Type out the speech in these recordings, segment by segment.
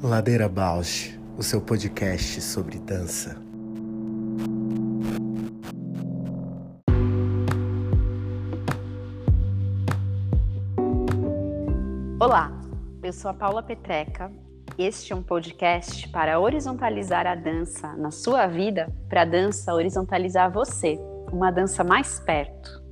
Ladeira Bausch, o seu podcast sobre dança. Olá, eu sou a Paula Petreca. Este é um podcast para horizontalizar a dança na sua vida, para a dança horizontalizar você, uma dança mais perto.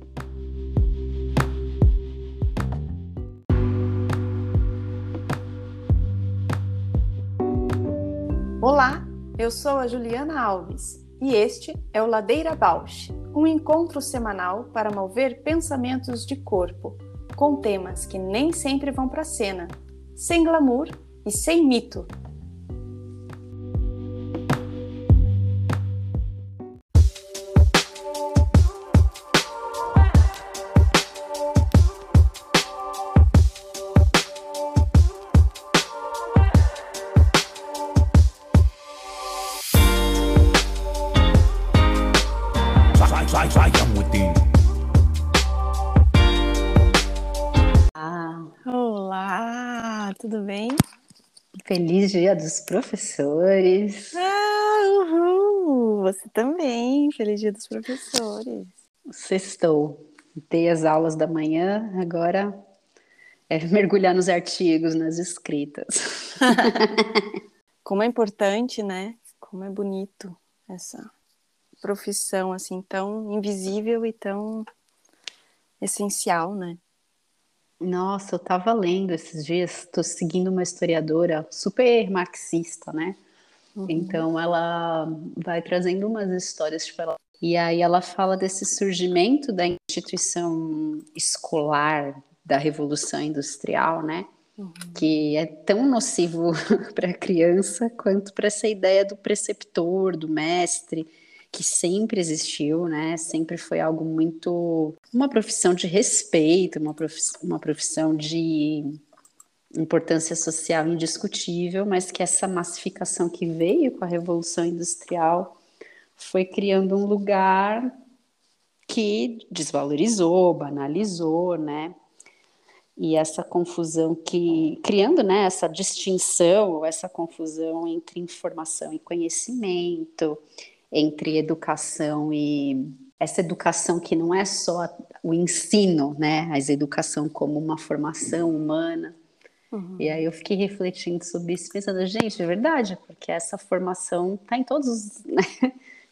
Eu sou a Juliana Alves e este é o Ladeira Bausch, um encontro semanal para mover pensamentos de corpo, com temas que nem sempre vão para cena, sem glamour e sem mito. Feliz Dia dos Professores! Ah, uhul! Você também, feliz Dia dos Professores! Sextou. Dei as aulas da manhã, agora é mergulhar nos artigos, nas escritas. Como é importante, né? Como é bonito essa profissão assim tão invisível e tão essencial, né? Nossa, eu estava lendo esses dias, estou seguindo uma historiadora super marxista, né? Uhum. Então ela vai trazendo umas histórias, tipo, ela... e aí ela fala desse surgimento da instituição escolar da Revolução Industrial, né? Uhum. Que é tão nocivo para a criança quanto para essa ideia do preceptor, do mestre, que sempre existiu, né? Sempre foi algo muito uma profissão de respeito, uma profissão, uma profissão de importância social indiscutível, mas que essa massificação que veio com a revolução industrial foi criando um lugar que desvalorizou, banalizou, né? E essa confusão que criando, né, essa distinção, essa confusão entre informação e conhecimento, entre educação e essa educação que não é só o ensino, né, mas educação como uma formação humana. Uhum. E aí eu fiquei refletindo sobre isso, pensando, gente, é verdade, porque essa formação está em todos os. Né?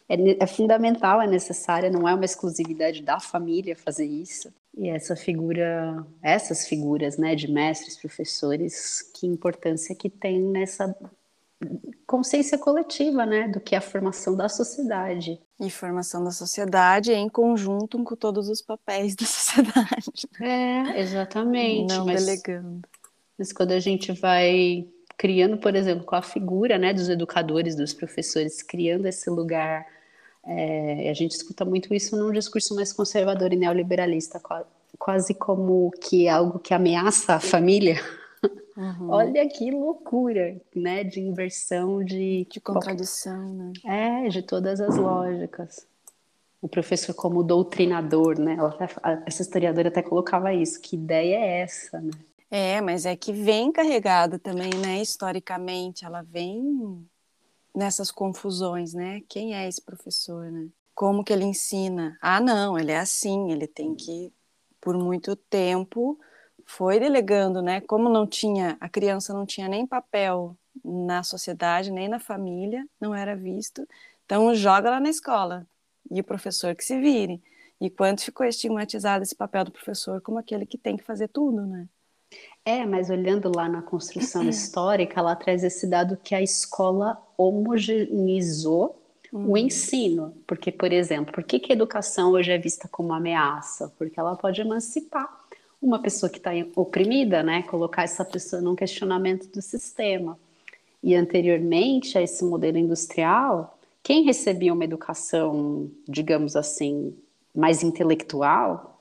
É, é, fundamental, é necessária, não é uma exclusividade da família fazer isso. E essa figura, essas figuras, né, de mestres, professores, que importância que tem nessa consciência coletiva, né, do que é a formação da sociedade. E formação da sociedade em conjunto com todos os papéis da sociedade. É, exatamente. Não mas, delegando. Mas quando a gente vai criando, por exemplo, com a figura, né, dos educadores, dos professores, criando esse lugar, é, a gente escuta muito isso num discurso mais conservador e neoliberalista, quase como que é algo que ameaça a família. Uhum. Olha que loucura, né? De inversão, de. De contradição, né? É, de todas as lógicas. O professor, como doutrinador, né? Até, essa historiadora até colocava isso. Que ideia é essa, né? É, mas é que vem carregada também, né? Historicamente, ela vem nessas confusões, né? Quem é esse professor, né? Como que ele ensina? Ah, não, ele é assim, ele tem que, por muito tempo, foi delegando, né? Como não tinha, a criança não tinha nem papel na sociedade, nem na família, não era visto. Então joga lá na escola e o professor que se vire. E quanto ficou estigmatizado esse papel do professor como aquele que tem que fazer tudo, né? É, mas olhando lá na construção histórica, ela traz esse dado que a escola homogeneizou uhum. o ensino. Porque, por exemplo, por que, que a educação hoje é vista como ameaça? Porque ela pode emancipar uma pessoa que está oprimida, né, colocar essa pessoa num questionamento do sistema. E anteriormente a esse modelo industrial, quem recebia uma educação, digamos assim, mais intelectual,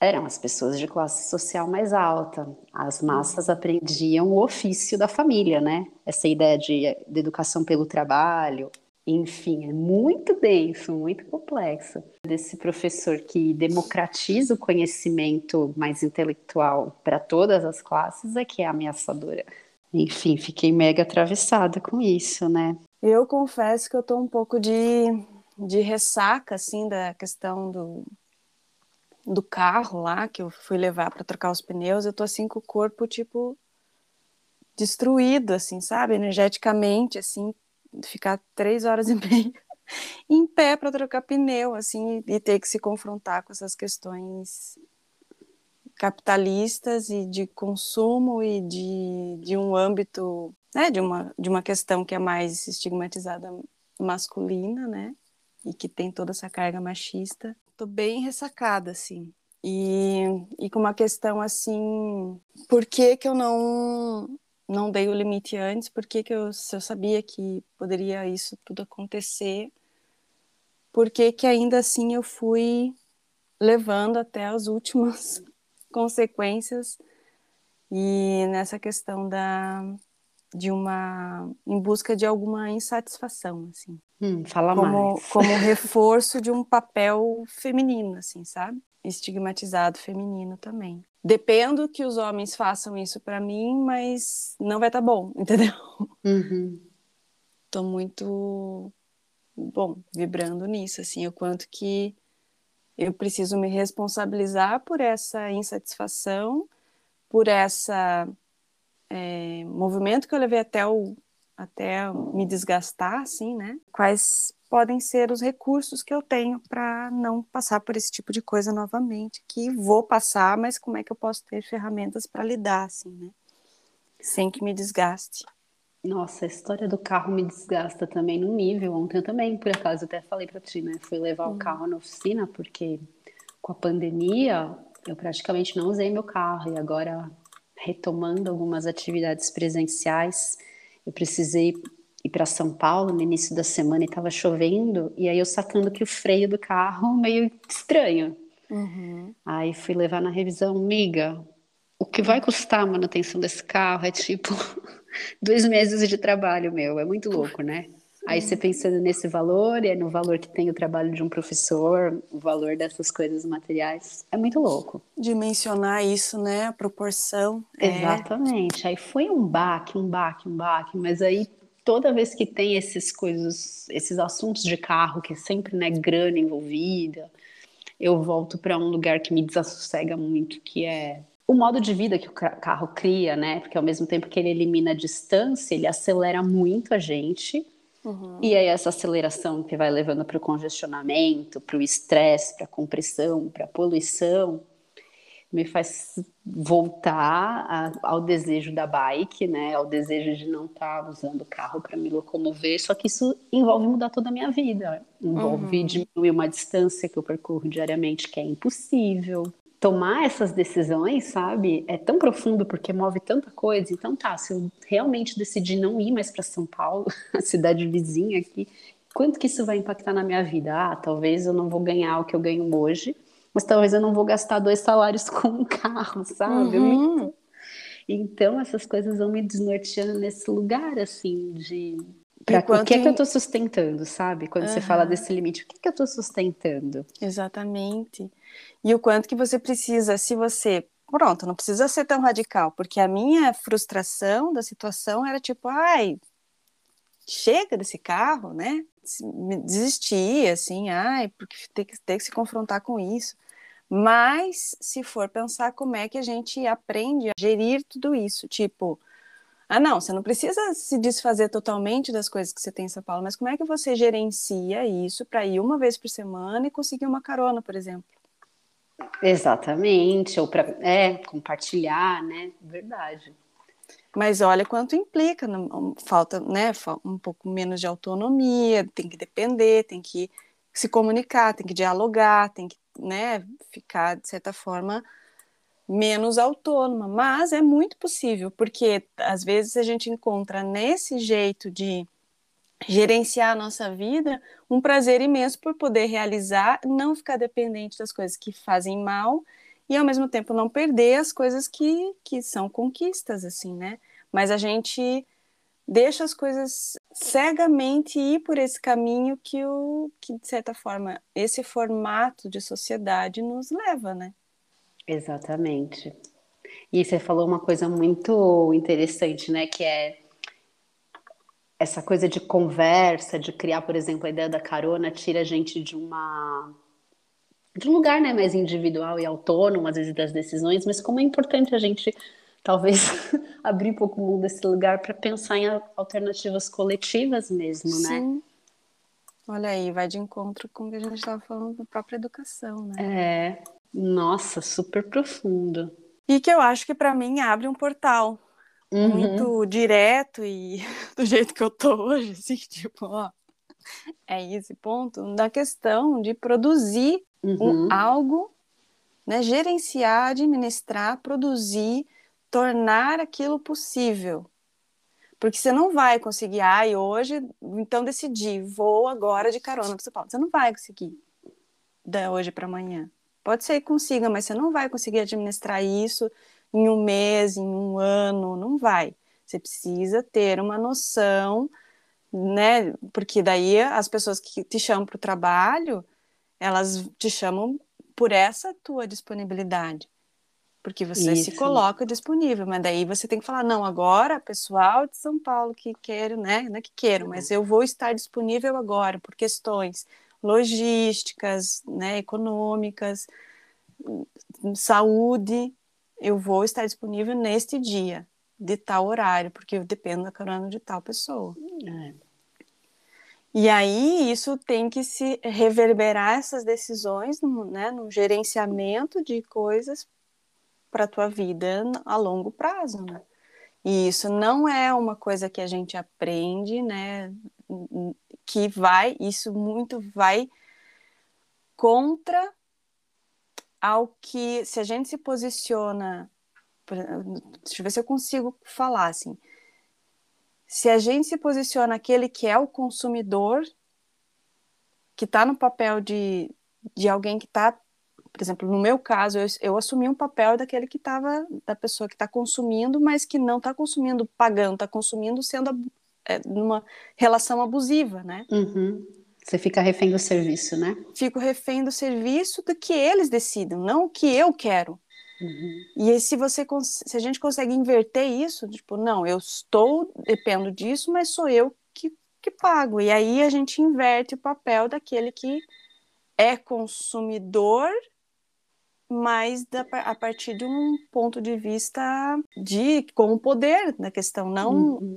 eram as pessoas de classe social mais alta. As massas aprendiam o ofício da família, né? Essa ideia de, de educação pelo trabalho, enfim, é muito denso, muito complexo. Desse professor que democratiza o conhecimento mais intelectual para todas as classes é que é ameaçadora. Enfim, fiquei mega atravessada com isso, né? Eu confesso que eu tô um pouco de, de ressaca, assim, da questão do, do carro lá, que eu fui levar para trocar os pneus. Eu tô assim com o corpo, tipo, destruído, assim, sabe? Energeticamente, assim, ficar três horas e meia em pé para trocar pneu, assim, e ter que se confrontar com essas questões capitalistas e de consumo e de, de um âmbito, né, de uma, de uma questão que é mais estigmatizada masculina, né, e que tem toda essa carga machista. Tô bem ressacada, assim. E, e com uma questão assim, por que que eu não não dei o limite antes, porque que eu, se eu sabia que poderia isso tudo acontecer, porque que ainda assim eu fui levando até as últimas consequências e nessa questão da de uma em busca de alguma insatisfação assim. Hum, fala como, mais. como reforço de um papel feminino assim sabe? Estigmatizado feminino também dependo que os homens façam isso para mim mas não vai estar tá bom entendeu uhum. tô muito bom vibrando nisso assim o quanto que eu preciso me responsabilizar por essa insatisfação, por essa é, movimento que eu levei até o até me desgastar, assim, né? Quais podem ser os recursos que eu tenho para não passar por esse tipo de coisa novamente? Que vou passar, mas como é que eu posso ter ferramentas para lidar, assim, né? Sem que me desgaste. Nossa, a história do carro me desgasta também no nível. Ontem eu também, por acaso, até falei para ti, né? Fui levar uhum. o carro na oficina porque com a pandemia eu praticamente não usei meu carro e agora retomando algumas atividades presenciais, eu precisei ir para São Paulo no início da semana e estava chovendo e aí eu sacando que o freio do carro meio estranho. Uhum. Aí fui levar na revisão, miga, o que vai custar a manutenção desse carro é tipo dois meses de trabalho meu, é muito louco, né? Aí você pensando nesse valor, e é no valor que tem o trabalho de um professor, o valor dessas coisas materiais, é muito louco. Dimensionar isso, né? A proporção. É Exatamente. É... Aí foi um baque, um baque, um baque, mas aí toda vez que tem esses coisas, esses assuntos de carro, que é sempre né, grana envolvida, eu volto para um lugar que me desassossega muito, que é o modo de vida que o carro cria, né? Porque ao mesmo tempo que ele elimina a distância, ele acelera muito a gente. Uhum. E aí essa aceleração que vai levando para o congestionamento, para o estresse, para a compressão, para a poluição, me faz voltar a, ao desejo da bike, né? Ao desejo de não estar tá usando o carro para me locomover. Só que isso envolve mudar toda a minha vida, envolve uhum. diminuir uma distância que eu percorro diariamente que é impossível, tomar essas decisões, sabe, é tão profundo porque move tanta coisa. Então, tá, se eu realmente decidir não ir mais para São Paulo, a cidade vizinha aqui, quanto que isso vai impactar na minha vida? Ah, talvez eu não vou ganhar o que eu ganho hoje, mas talvez eu não vou gastar dois salários com um carro, sabe? Uhum. Então, essas coisas vão me desnorteando nesse lugar, assim, de Pra, o que é que eu estou sustentando, sabe? Quando uhum. você fala desse limite, o que é que eu estou sustentando? Exatamente. E o quanto que você precisa, se você. Pronto, não precisa ser tão radical, porque a minha frustração da situação era tipo, ai, chega desse carro, né? Desistir, assim, ai, porque tem que, tem que se confrontar com isso. Mas, se for pensar como é que a gente aprende a gerir tudo isso, tipo, ah, não, você não precisa se desfazer totalmente das coisas que você tem em São Paulo, mas como é que você gerencia isso para ir uma vez por semana e conseguir uma carona, por exemplo? Exatamente, ou para é, compartilhar, né? Verdade. Mas olha quanto implica, falta, né, um pouco menos de autonomia, tem que depender, tem que se comunicar, tem que dialogar, tem que, né, ficar de certa forma menos autônoma, mas é muito possível, porque às vezes a gente encontra nesse jeito de gerenciar a nossa vida um prazer imenso por poder realizar, não ficar dependente das coisas que fazem mal e ao mesmo tempo não perder as coisas que, que são conquistas, assim, né? Mas a gente deixa as coisas cegamente ir por esse caminho que o que de certa forma esse formato de sociedade nos leva, né? Exatamente. E você falou uma coisa muito interessante, né, que é essa coisa de conversa, de criar, por exemplo, a ideia da carona, tira a gente de uma de um lugar, né, mais individual e autônomo, às vezes das decisões, mas como é importante a gente talvez abrir um pouco o mundo desse lugar para pensar em alternativas coletivas mesmo, né? Sim. Olha aí, vai de encontro com o que a gente estava falando da própria educação, né? É, nossa, super profundo. E que eu acho que para mim abre um portal uhum. muito direto e do jeito que eu tô hoje, assim, tipo, ó, é esse ponto da questão de produzir uhum. um, algo, né, gerenciar, administrar, produzir tornar aquilo possível. Porque você não vai conseguir, ai, hoje, então decidi, vou agora de carona para São Paulo. Você não vai conseguir da hoje para amanhã. Pode ser que consiga, mas você não vai conseguir administrar isso em um mês, em um ano, não vai. Você precisa ter uma noção, né? Porque daí as pessoas que te chamam para o trabalho, elas te chamam por essa tua disponibilidade porque você Isso. se coloca disponível, mas daí você tem que falar, não, agora, pessoal de São Paulo que quero, né, não é que quero, mas eu vou estar disponível agora por questões logísticas, né, econômicas, saúde, eu vou estar disponível neste dia, de tal horário, porque eu dependo da carona de tal pessoa. É. E aí isso tem que se reverberar essas decisões no, né, no gerenciamento de coisas para a tua vida a longo prazo, né? E isso não é uma coisa que a gente aprende, né? Que vai, isso muito vai contra ao que, se a gente se posiciona, deixa eu ver se eu consigo falar assim, se a gente se posiciona aquele que é o consumidor, que está no papel de, de alguém que está por exemplo, no meu caso, eu, eu assumi um papel daquele que estava, da pessoa que está consumindo, mas que não está consumindo pagando, está consumindo sendo é, numa relação abusiva, né? Uhum. Você fica refém do serviço, né? Fico refém do serviço do que eles decidem, não o que eu quero. Uhum. E se você se a gente consegue inverter isso, tipo, não, eu estou dependo disso, mas sou eu que, que pago. E aí a gente inverte o papel daquele que é consumidor mas da, a partir de um ponto de vista de com o poder da questão, não uhum.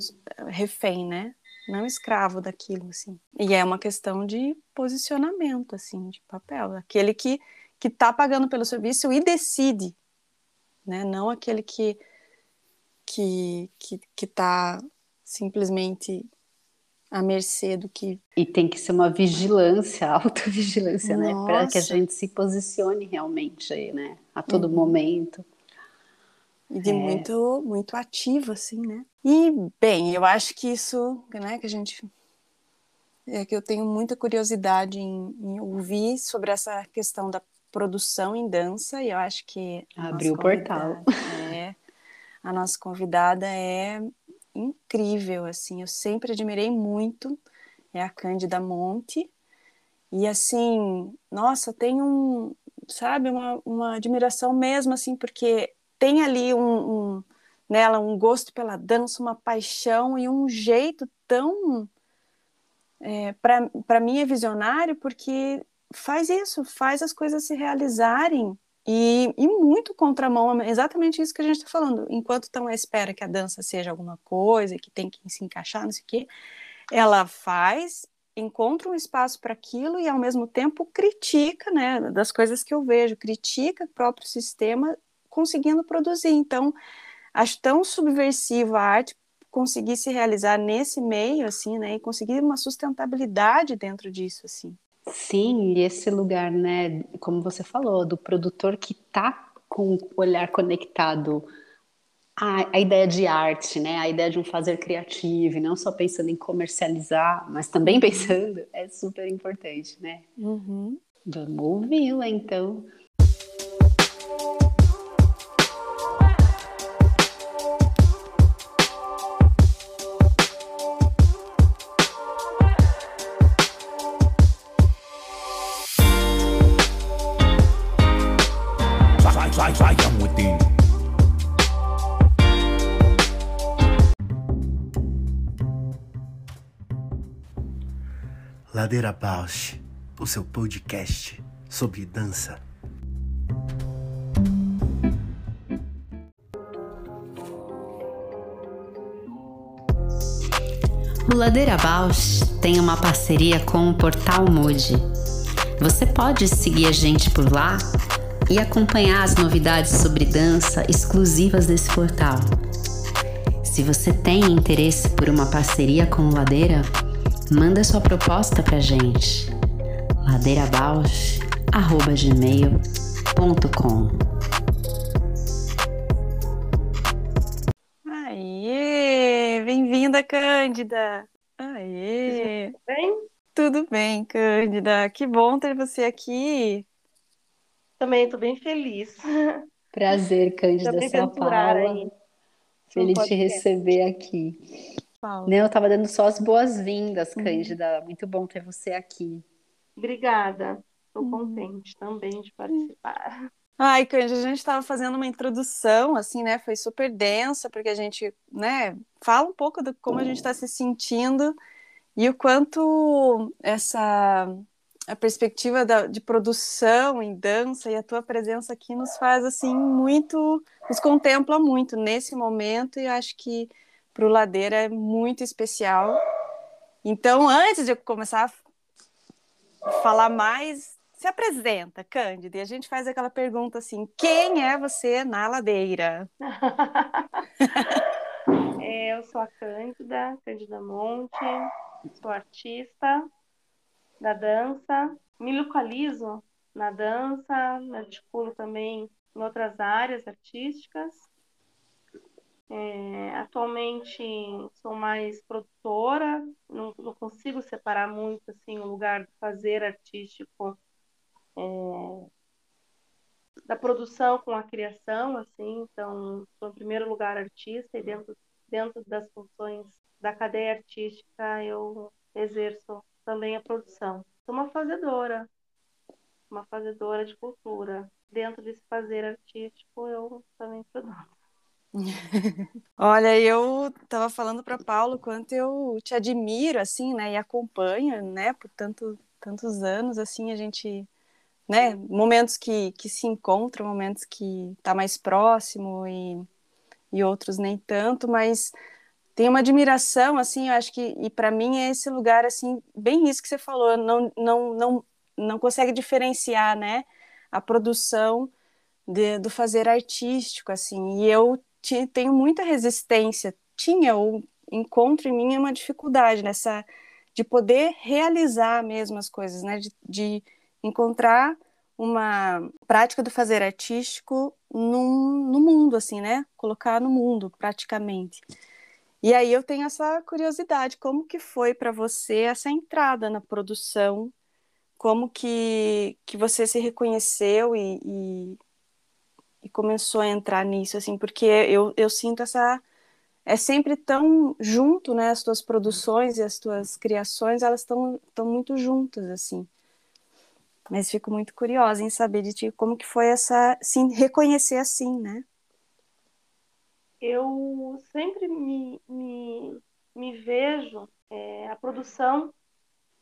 refém, né? Não escravo daquilo, assim. E é uma questão de posicionamento, assim, de papel. Aquele que que está pagando pelo serviço e decide, né? Não aquele que que que está simplesmente à mercê do que. E tem que ser uma vigilância, autovigilância, né? Para que a gente se posicione realmente né? A todo uhum. momento. E de é. muito, muito ativo, assim, né? E, bem, eu acho que isso, né, que a gente. É que eu tenho muita curiosidade em, em ouvir sobre essa questão da produção em dança, e eu acho que. Abriu o portal. É, a nossa convidada é incrível, assim, eu sempre admirei muito, é a Cândida Monte, e assim, nossa, tem um, sabe, uma, uma admiração mesmo, assim, porque tem ali um, um nela um gosto pela dança, uma paixão e um jeito tão é, para mim é visionário porque faz isso, faz as coisas se realizarem e, e muito contramão, exatamente isso que a gente está falando. Enquanto estão à espera que a dança seja alguma coisa, que tem que se encaixar, não sei o quê, ela faz, encontra um espaço para aquilo e, ao mesmo tempo, critica, né, das coisas que eu vejo, critica o próprio sistema conseguindo produzir. Então, acho tão subversivo a arte conseguir se realizar nesse meio, assim, né, e conseguir uma sustentabilidade dentro disso, assim. Sim, e esse lugar, né, como você falou, do produtor que está com o olhar conectado à, à, ideia de arte, né, a ideia de um fazer criativo, e não só pensando em comercializar, mas também pensando, é super importante, né? Uhum. Vamos ouvi-la, então. Ladeira Bausch, o seu podcast sobre dança. O Ladeira Bausch tem uma parceria com o portal Mude. Você pode seguir a gente por lá e acompanhar as novidades sobre dança exclusivas desse portal. Se você tem interesse por uma parceria com o Ladeira, manda sua proposta pra gente. ladeirabausch.gmail.com Aê! Bem-vinda, Cândida! Aê! Tudo bem? Tudo bem, Cândida? Que bom ter você aqui. Também estou bem feliz. Prazer, Cândida, Também sou a aventurar Paula. aí. Feliz de te receber aqui. Paula. Né, eu tava dando só as boas-vindas, Uhum. Cândida. Muito bom ter você aqui. Obrigada. Estou Uhum. contente também de participar. Ai, Cândida, a gente estava fazendo uma introdução, assim, né? Foi super densa, porque a gente, né, fala um pouco do como a gente está se sentindo e o quanto essa a perspectiva da, de produção em dança e a tua presença aqui nos faz, assim, muito, nos contempla muito nesse momento e acho que para o Ladeira é muito especial. Então, antes de eu começar a falar mais, se apresenta, Cândida, e a gente faz aquela pergunta assim: quem é você na ladeira? É, eu sou a Cândida, Cândida Monte, sou artista da dança, me localizo na dança, me articulo também em outras áreas artísticas. É, atualmente sou mais produtora, não, não consigo separar muito assim o lugar do fazer artístico é, da produção com a criação, assim, então sou em primeiro lugar artista e dentro dentro das funções da cadeia artística eu exerço também a produção. Sou uma fazedora, uma fazedora de cultura. Dentro desse fazer artístico eu também produzo. Olha, eu estava falando para Paulo quanto eu te admiro, assim, né, e acompanho, né, por tanto, tantos anos, assim, a gente, né, momentos que, que se encontram, momentos que tá mais próximo e, e outros nem tanto, mas tem uma admiração, assim, eu acho que, e para mim é esse lugar, assim, bem isso que você falou, não, não, não, não consegue diferenciar, né, a produção de, do fazer artístico, assim, e eu tenho muita resistência, tinha ou encontro em mim uma dificuldade nessa de poder realizar mesmo as coisas, né? De, de encontrar uma prática do fazer artístico num, no mundo, assim, né? Colocar no mundo, praticamente. E aí eu tenho essa curiosidade, como que foi para você essa entrada na produção? Como que, que você se reconheceu e, e, e começou a entrar nisso, assim, porque eu, eu sinto essa é sempre tão junto, né? As tuas produções e as tuas criações, elas estão tão muito juntas, assim. Mas fico muito curiosa em saber de ti como que foi essa, se reconhecer assim, né? Eu sempre me, me, me vejo, é, a produção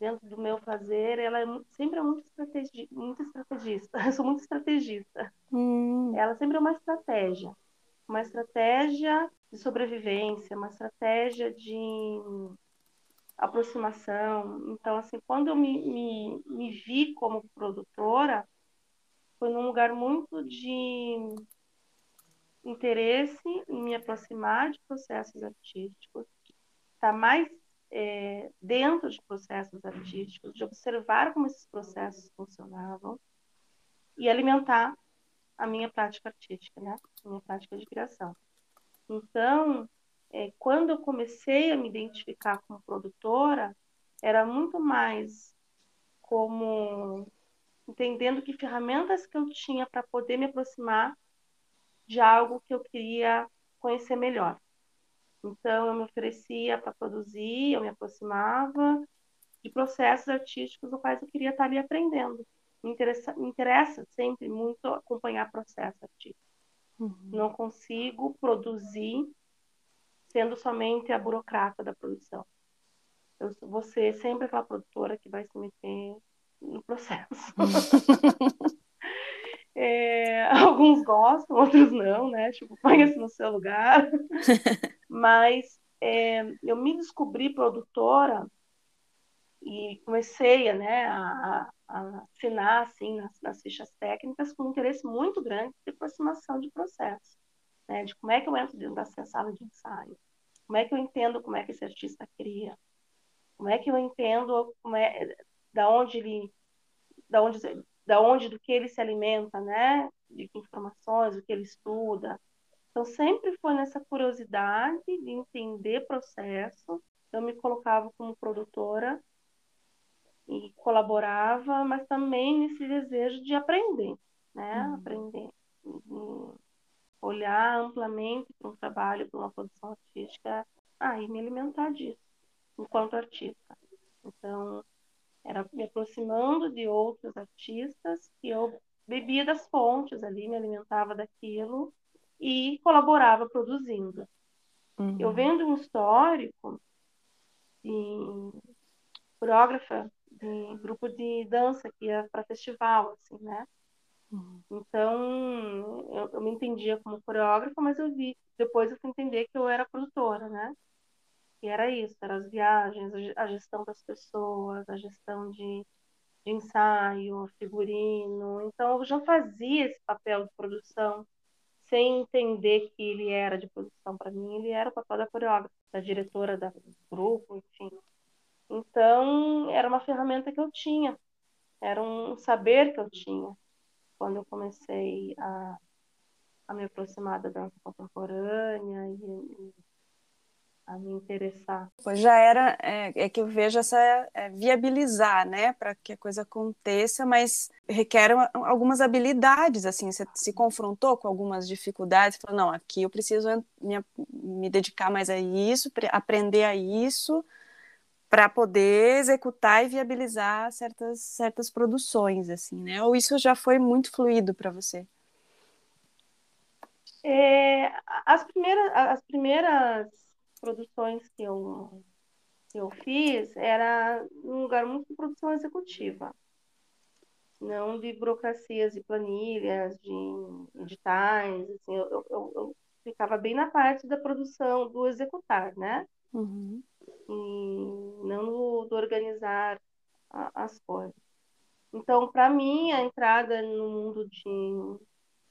dentro do meu fazer, ela é sempre é muito, estrategi, muito estrategista. Eu sou muito estrategista. Hum, Ela sempre é uma estratégia. Uma estratégia de sobrevivência, uma estratégia de aproximação. Então, assim, quando eu me, me, me vi como produtora, foi num lugar muito de interesse em me aproximar de processos artísticos, estar mais é, dentro de processos artísticos, de observar como esses processos funcionavam e alimentar a minha prática artística, né? A minha prática de criação. Então, é, quando eu comecei a me identificar como produtora, era muito mais como entendendo que ferramentas que eu tinha para poder me aproximar de algo que eu queria conhecer melhor. Então, eu me oferecia para produzir, eu me aproximava de processos artísticos dos quais eu queria estar ali aprendendo. Me interessa, me interessa sempre muito acompanhar processo artístico. uhum. Não consigo produzir sendo somente a burocrata da produção. eu vou ser sempre aquela produtora que vai se meter no processo. é, alguns gostam, outros não, né? Tipo, põe-se no seu lugar. Mas é, eu me descobri produtora e comecei né, a, a assinar assim, nas, nas, fichas técnicas com um interesse muito grande de aproximação de processo, né, de como é que eu entro dentro da sala de ensaio, como é que eu entendo como é que esse artista cria, como é que eu entendo como é, da onde ele, da onde, da onde do que ele se alimenta, né, de que informações, o que ele estuda. Então sempre foi nessa curiosidade de entender processo. Eu me colocava como produtora e colaborava, mas também nesse desejo de aprender, né? Uhum. Aprender, olhar amplamente para um trabalho, para uma produção artística, ah, e me alimentar disso enquanto artista. Então, era me aproximando de outros artistas e eu bebia das fontes ali, me alimentava daquilo e colaborava produzindo. Uhum. Eu vendo um histórico de coreógrafa de grupo de dança que ia para festival, assim, né? Uhum. Então, eu, eu, me entendia como coreógrafa, mas eu vi, depois eu fui entender que eu era produtora, né? E era isso, eram as viagens, a gestão das pessoas, a gestão de, de ensaio, figurino. Então, eu já fazia esse papel de produção sem entender que ele era de produção para mim, ele era o papel da coreógrafa, da diretora do grupo, enfim. Então, era uma ferramenta que eu tinha, era um saber que eu tinha quando eu comecei a, a me aproximar da dança contemporânea e, e a me interessar. Pois já era, é, é que eu vejo essa é, viabilizar, né, para que a coisa aconteça, mas requer algumas habilidades, assim, você se confrontou com algumas dificuldades, falou, não, aqui eu preciso me, me dedicar mais a isso, aprender a isso, para poder executar e viabilizar certas, certas produções, assim, né? Ou isso já foi muito fluido para você? É, as, primeiras, as primeiras produções que eu, que eu fiz era um lugar muito de produção executiva, não de burocracias, de planilhas, de editais, assim, eu, eu, eu ficava bem na parte da produção, do executar, né? Uhum e não no, do organizar a, as coisas. Então, para mim, a entrada no mundo de,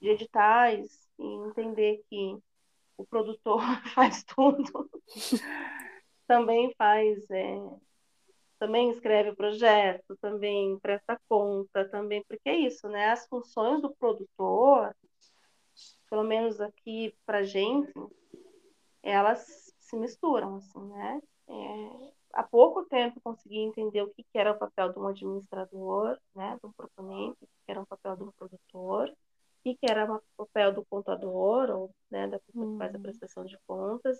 de editais e entender que o produtor faz tudo, também faz, é, também escreve o projeto, também presta conta, também, porque é isso, né? As funções do produtor, pelo menos aqui para gente, elas se misturam, assim, né? É, há pouco tempo consegui entender o que, que era o papel de um administrador, né, de um proponente, o que era o papel de um produtor, que, que era o papel do contador, ou né, da pessoa que faz a uhum. prestação de contas,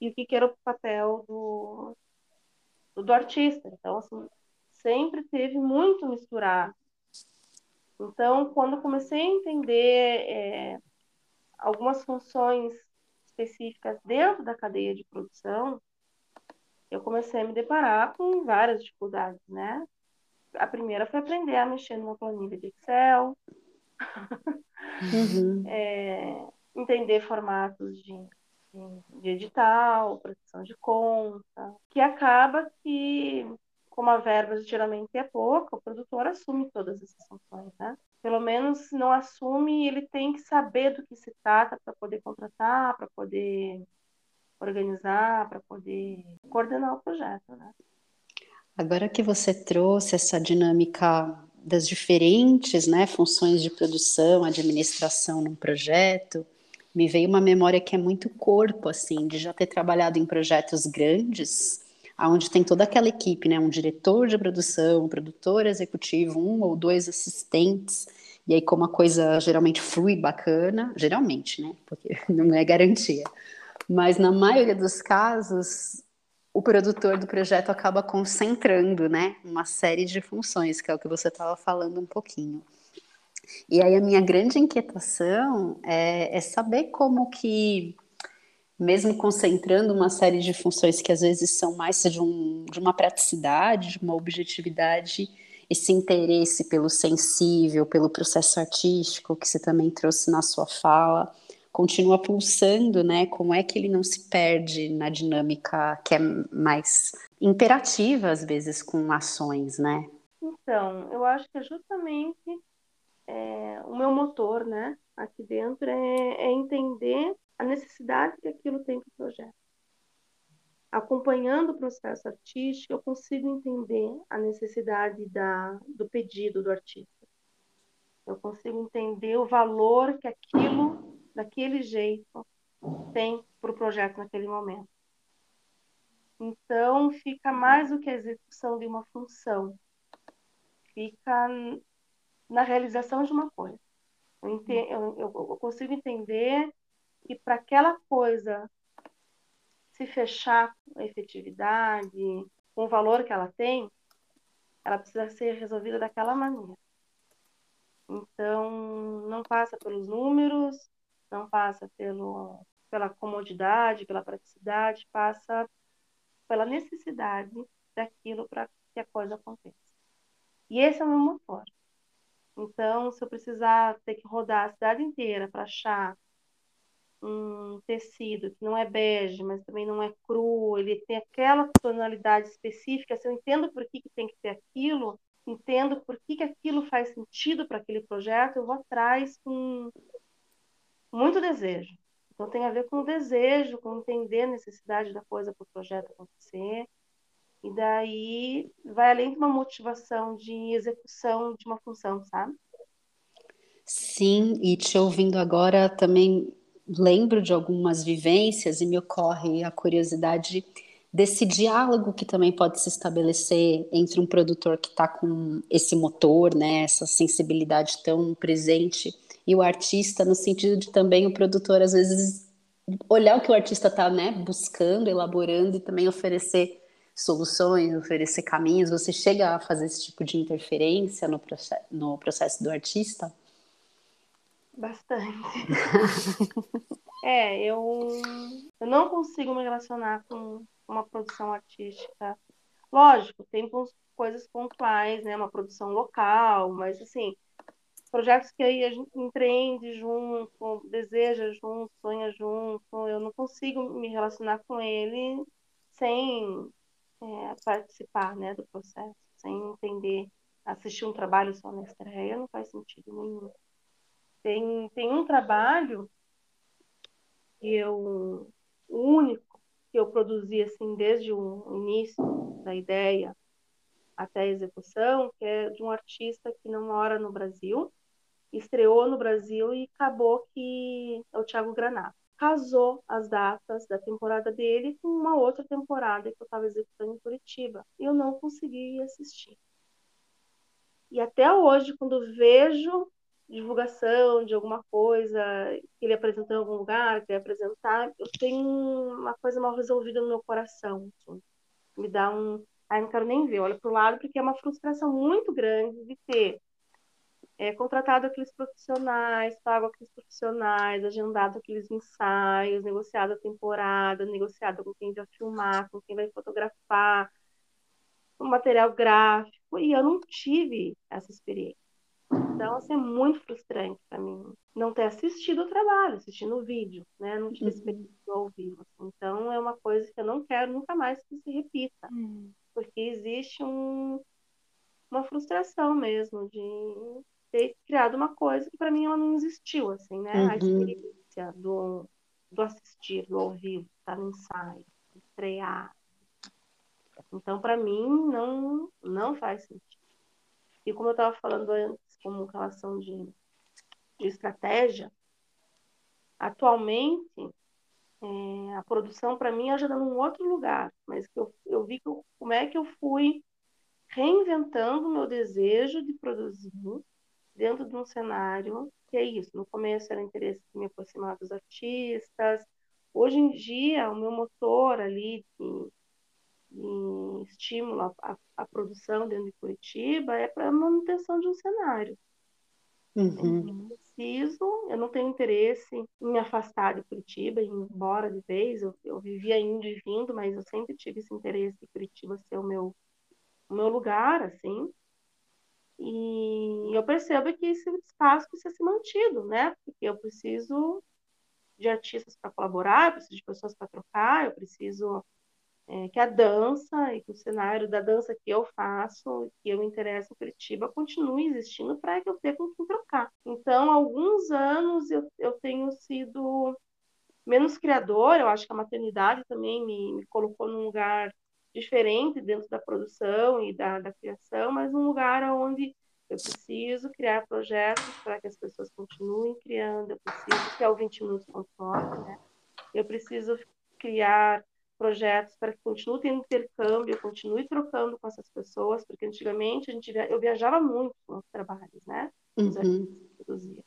e o que, que era o papel do, do, do artista. Então, assim, sempre teve muito misturado. Então, quando comecei a entender é, algumas funções específicas dentro da cadeia de produção, eu comecei a me deparar com várias dificuldades, né? A primeira foi aprender a mexer numa planilha de Excel, uhum. é, entender formatos de, de, de edital, proteção de conta, que acaba que, como a verba geralmente é pouca, o produtor assume todas essas funções, né? Pelo menos não assume, ele tem que saber do que se trata para poder contratar, para poder organizar, para poder coordenar o projeto, né? Agora que você trouxe essa dinâmica das diferentes né, funções de produção, administração num projeto, me veio uma memória que é muito corpo, assim, de já ter trabalhado em projetos grandes, onde tem toda aquela equipe, né, um diretor de produção, um produtor executivo, um ou dois assistentes, e aí como a coisa geralmente flui bacana, geralmente, né, porque não é garantia, mas na maioria dos casos, o produtor do projeto acaba concentrando, né, uma série de funções, que é o que você estava falando um pouquinho. E aí a minha grande inquietação é, é saber como que mesmo concentrando uma série de funções que às vezes são mais de, um, de uma praticidade, de uma objetividade, esse interesse pelo sensível, pelo processo artístico que você também trouxe na sua fala, continua pulsando, né? Como é que ele não se perde na dinâmica que é mais imperativa às vezes com ações, né? Então, eu acho que é justamente é, o meu motor, né? Aqui dentro é, é entender a necessidade que aquilo tem para o projeto. Acompanhando o processo artístico, eu consigo entender a necessidade da, do pedido do artista. Eu consigo entender o valor que aquilo, daquele jeito, tem para o projeto naquele momento. Então, fica mais do que a execução de uma função, fica na realização de uma coisa. Eu, entendo, eu, eu consigo entender que para aquela coisa se fechar com a efetividade, com o valor que ela tem, ela precisa ser resolvida daquela maneira. Então, não passa pelos números, não passa pelo, pela comodidade, pela praticidade, passa pela necessidade daquilo para que a coisa aconteça. E esse é o meu motor. Então, se eu precisar ter que rodar a cidade inteira para achar um tecido que não é bege, mas também não é cru, ele tem aquela tonalidade específica, se eu entendo por que, que tem que ter aquilo, entendo por que, que aquilo faz sentido para aquele projeto, eu vou atrás com muito desejo. Então tem a ver com o desejo, com entender a necessidade da coisa para o projeto acontecer. E daí vai além de uma motivação de execução de uma função, sabe? Sim, e te ouvindo agora também lembro de algumas vivências e me ocorre a curiosidade desse diálogo que também pode se estabelecer entre um produtor que está com esse motor, né, essa sensibilidade tão presente, e o artista, no sentido de também o produtor, às vezes, olhar o que o artista está né, buscando, elaborando e também oferecer soluções, oferecer caminhos. Você chega a fazer esse tipo de interferência no, processo, no processo do artista? Bastante. é, eu, eu não consigo me relacionar com uma produção artística. Lógico, tem coisas pontuais, né? Uma produção local, mas assim, projetos que aí a gente empreende junto, deseja junto, sonha junto, eu não consigo me relacionar com ele sem é, participar, né, do processo, sem entender, assistir um trabalho só na estreia não faz sentido nenhum. Tem, tem um trabalho que eu, o único que eu produzi assim desde o início da ideia até a execução, que é de um artista que não mora no Brasil, estreou no Brasil e acabou que é o Thiago Granato. Casou as datas da temporada dele com uma outra temporada que eu estava executando em Curitiba. E eu não consegui assistir. E até hoje, quando vejo divulgação de alguma coisa que ele apresentou em algum lugar, que ele apresentar, eu tenho uma coisa mal resolvida no meu coração. Assim. Me dá um. Ai, não quero nem ver, olha para o lado, porque é uma frustração muito grande de ter é, contratado aqueles profissionais, pago aqueles profissionais, agendado aqueles ensaios, negociado a temporada, negociado com quem vai filmar, com quem vai fotografar, o material gráfico, e eu não tive essa experiência. Então, assim, é muito frustrante para mim não ter assistido o trabalho, assistindo o vídeo, né? Não tive uhum. experiência ao vivo. Assim. Então, é uma coisa que eu não quero nunca mais que se repita, uhum. porque existe um, uma frustração mesmo de ter criado uma coisa que para mim ela não existiu, assim, né? Uhum. A experiência do, do assistir, do ao vivo, estar no ensaio, estrear. Então, para mim, não, não faz sentido. E como eu estava falando antes, como relação de, de estratégia, atualmente é, a produção para mim ajuda num outro lugar, mas que eu, eu vi que eu, como é que eu fui reinventando o meu desejo de produzir dentro de um cenário que é isso. No começo era interesse de me aproximar dos artistas. Hoje em dia, o meu motor ali de, de estímulo à, à, produção dentro de Curitiba é para a manutenção de um cenário. Uhum. Preciso, eu não tenho interesse em me afastar de Curitiba, em ir embora de vez. Eu, eu vivia indo e vindo, mas eu sempre tive esse interesse em Curitiba ser o meu, o meu lugar, assim. E eu percebo que esse espaço precisa ser mantido, né? Porque eu preciso de artistas para colaborar, eu preciso de pessoas para trocar, eu preciso é, que a dança e que o cenário da dança que eu faço, que eu interesso em Curitiba, continue existindo para que eu tenha com quem trocar. Então, há alguns anos eu, eu tenho sido menos criadora, eu acho que a maternidade também me, me colocou num lugar diferente dentro da produção e da, da criação, mas um lugar onde eu preciso criar projetos para que as pessoas continuem criando, eu preciso que é o 20 minutos conforme, né? Eu preciso criar projetos para que continue tendo intercâmbio, eu continue trocando com essas pessoas, porque antigamente a gente eu viajava muito com os trabalhos, né? Os uhum. produzia.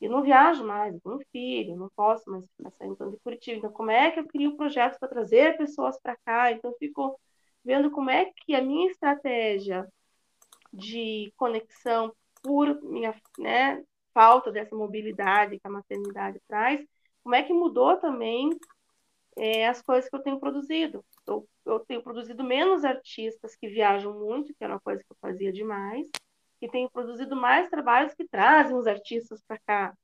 E não viajo mais, tenho um filho, não posso mais ficar saindo de Curitiba. Então, como é que eu crio projetos para trazer pessoas para cá? Então, eu fico vendo como é que a minha estratégia de conexão por minha né, falta dessa mobilidade que a maternidade traz, como é que mudou também é, as coisas que eu tenho produzido. Eu, eu tenho produzido menos artistas que viajam muito, que era uma coisa que eu fazia demais, e tenho produzido mais trabalhos que trazem os artistas para cá.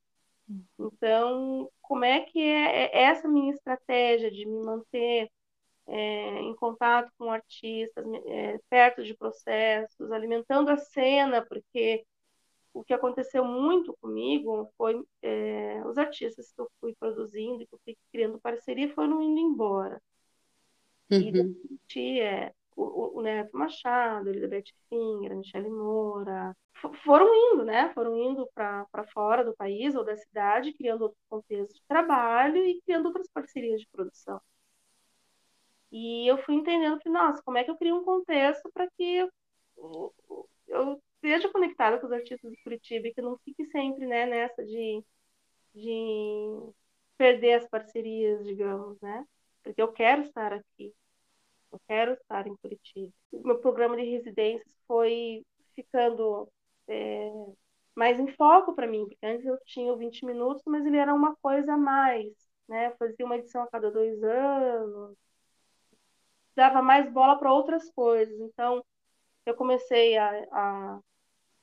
Então, como é que é, é essa minha estratégia de me manter é, em contato com artistas, é, perto de processos, alimentando a cena, porque o que aconteceu muito comigo foi é, os artistas que eu fui produzindo, que eu fui criando parceria, foram indo embora. Uhum. E é, o, o, Neto Machado, Elizabeth Finger, Michele Moura, foram indo, né? Foram indo para fora do país ou da cidade, criando outros contextos de trabalho e criando outras parcerias de produção. E eu fui entendendo que, nossa, como é que eu crio um contexto para que eu, eu esteja conectada com os artistas de Curitiba e que não fique sempre né, nessa de, de perder as parcerias, digamos, né? Porque eu quero estar aqui, eu quero estar em Curitiba. O meu programa de residências foi ficando é, mais em foco para mim, porque antes eu tinha 20 minutos, mas ele era uma coisa a mais, né? Fazia uma edição a cada dois anos, dava mais bola para outras coisas. Então, eu comecei a, a,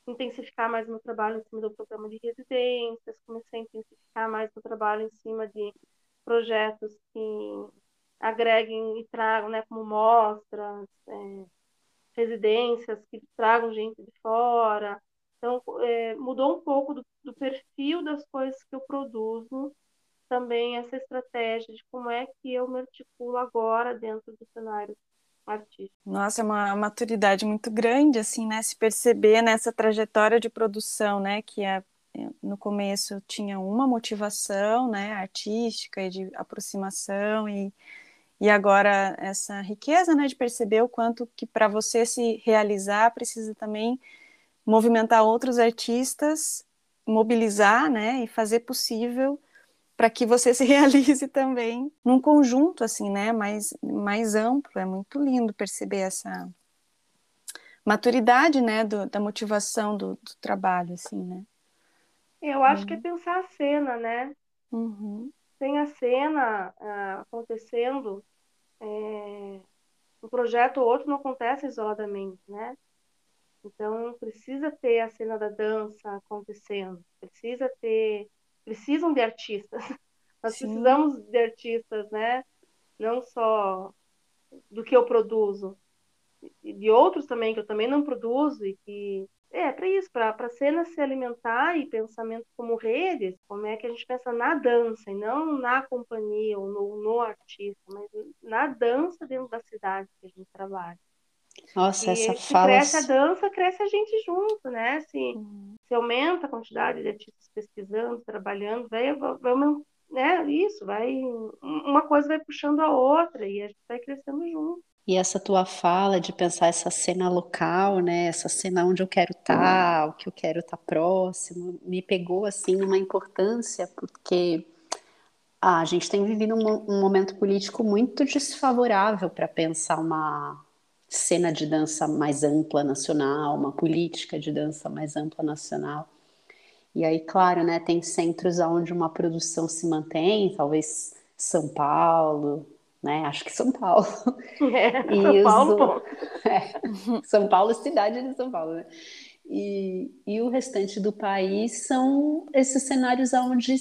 intensificar mais meu trabalho em cima do programa de residências, comecei a intensificar mais meu trabalho em cima de projetos que agreguem e tragam, né, como mostras, é, residências que tragam gente de fora. Então, é, mudou um pouco do, do perfil das coisas que eu produzo também essa estratégia de como é que eu me articulo agora dentro do cenário artístico. Nossa, é uma maturidade muito grande, assim, né? Se perceber nessa trajetória de produção, né? Que é, é, no começo tinha uma motivação, né? Artística e de aproximação e, e agora essa riqueza, né? De perceber o quanto que para você se realizar precisa também movimentar outros artistas, mobilizar, né? E fazer possível para que você se realize também num conjunto assim, né, mais mais amplo. É muito lindo perceber essa maturidade, né, do, da motivação do, do, trabalho, assim, né. Eu acho uhum. que é pensar a cena, né? Uhum. Tem a cena uh, acontecendo, é, um projeto ou outro não acontece isoladamente, né? Então precisa ter a cena da dança acontecendo, precisa ter precisam de artistas. Nós Sim. precisamos de artistas, né? Não só do que eu produzo, e de outros também que eu também não produzo e que é para isso, para a cena se alimentar e pensamento como redes, como é que a gente pensa na dança e não na companhia ou no, no artista, mas na dança dentro da cidade que a gente trabalha. Nossa, e essa se fala. cresce a dança, cresce a gente junto, né? Se, uhum. se aumenta a quantidade de artistas pesquisando, trabalhando, vai, vai, né? Isso, vai. Uma coisa vai puxando a outra e a gente vai crescendo junto. E essa tua fala de pensar essa cena local, né? Essa cena onde eu quero estar, tá, o que eu quero estar tá próximo, me pegou assim numa importância, porque ah, a gente tem vivido um, um momento político muito desfavorável para pensar uma cena de dança mais ampla nacional, uma política de dança mais ampla nacional. E aí, claro, né, tem centros onde uma produção se mantém, talvez São Paulo, né? Acho que São Paulo. É, São Paulo, é, São Paulo, cidade de São Paulo, né? E, e o restante do país são esses cenários onde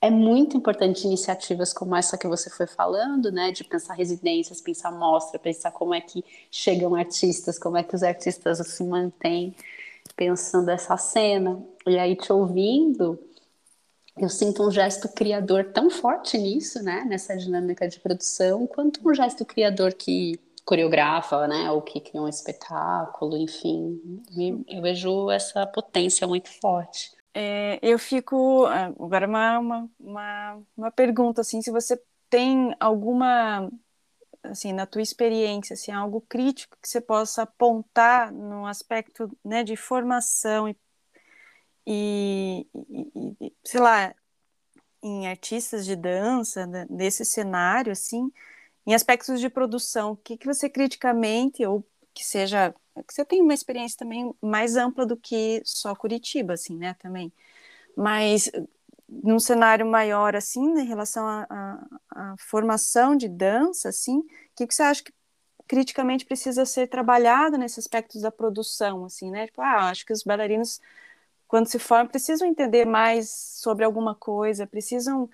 é muito importante iniciativas como essa que você foi falando, né, de pensar residências, pensar mostra, pensar como é que chegam artistas, como é que os artistas se mantêm pensando essa cena. E aí te ouvindo, eu sinto um gesto criador tão forte nisso, né, nessa dinâmica de produção, quanto um gesto criador que coreografa, né, ou que cria um espetáculo, enfim. Eu vejo essa potência muito forte. É, eu fico ah, agora uma, uma, uma, uma pergunta assim, se você tem alguma assim, na tua experiência, assim, algo crítico que você possa apontar no aspecto né, de formação e, e, e, sei lá, em artistas de dança, né, nesse cenário, assim, em aspectos de produção, o que, que você criticamente, ou que seja, que você tem uma experiência também mais ampla do que só Curitiba, assim, né, também, mas num cenário maior, assim, em relação à formação de dança, assim, o que, que você acha que criticamente precisa ser trabalhado nesses aspectos da produção, assim, né? Tipo, ah, acho que os bailarinos, quando se formam, precisam entender mais sobre alguma coisa, precisam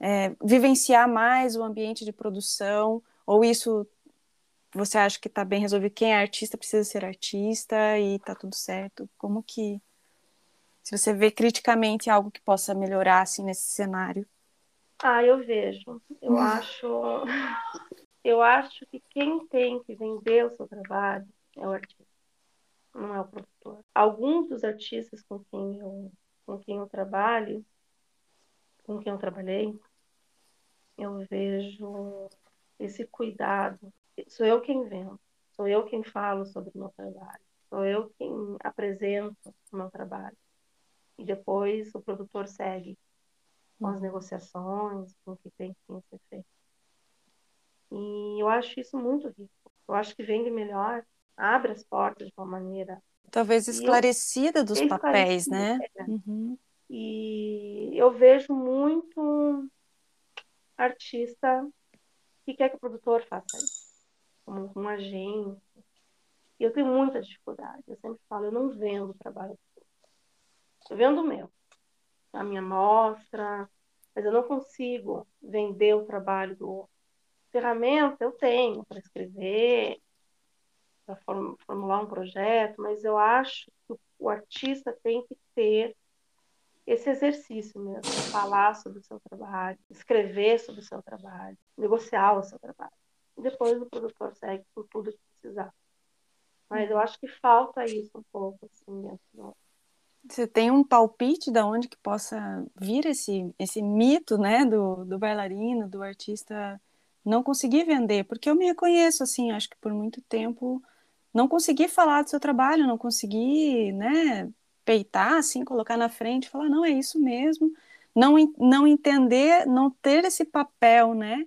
é, vivenciar mais o ambiente de produção, ou isso você acha que está bem resolvido? Quem é artista precisa ser artista e está tudo certo? Como que se você vê criticamente algo que possa melhorar assim nesse cenário? Ah, eu vejo. Eu hum. acho, eu acho que quem tem que vender o seu trabalho é o artista, não é o Alguns dos artistas com quem eu, com quem eu trabalho, com quem eu trabalhei, eu vejo esse cuidado. Sou eu quem vendo, sou eu quem falo sobre o meu trabalho, sou eu quem apresento o meu trabalho e depois o produtor segue com as negociações, com o que tem que ser feito. E eu acho isso muito rico. Eu acho que vende melhor, abre as portas de uma maneira. Talvez esclarecida eu, dos papéis, né? É. Uhum. E eu vejo muito artista que quer que o produtor faça isso, como um agente. E eu tenho muita dificuldade. Eu sempre falo, eu não vendo o trabalho Estou vendo o meu, a minha mostra, mas eu não consigo vender o trabalho do outro. Ferramenta eu tenho para escrever, para formular um projeto, mas eu acho que o artista tem que ter esse exercício mesmo, falar sobre o seu trabalho, escrever sobre o seu trabalho, negociar o seu trabalho. Depois o produtor segue por tudo que precisar. Mas eu acho que falta isso um pouco assim dentro do você tem um palpite de onde que possa vir esse, esse mito, né, do, do bailarino, do artista não conseguir vender? Porque eu me reconheço, assim, acho que por muito tempo não consegui falar do seu trabalho, não consegui, né, peitar, assim, colocar na frente, falar, não, é isso mesmo, não, não entender, não ter esse papel, né,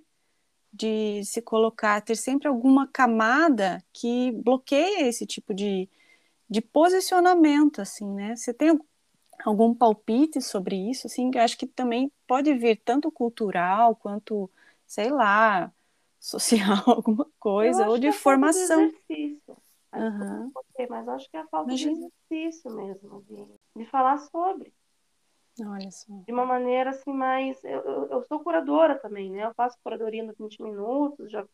de se colocar, ter sempre alguma camada que bloqueia esse tipo de, de posicionamento, assim, né? Você tem algum palpite sobre isso, assim, eu acho que também pode vir tanto cultural quanto, sei lá, social, alguma coisa, ou de é formação. exercício. Uhum. Mas acho que é a falta Imagina. de exercício mesmo, de, de falar sobre. Olha só. De uma maneira assim mais. Eu, eu, eu, sou curadora também, né? Eu faço curadoria nos 20 minutos, já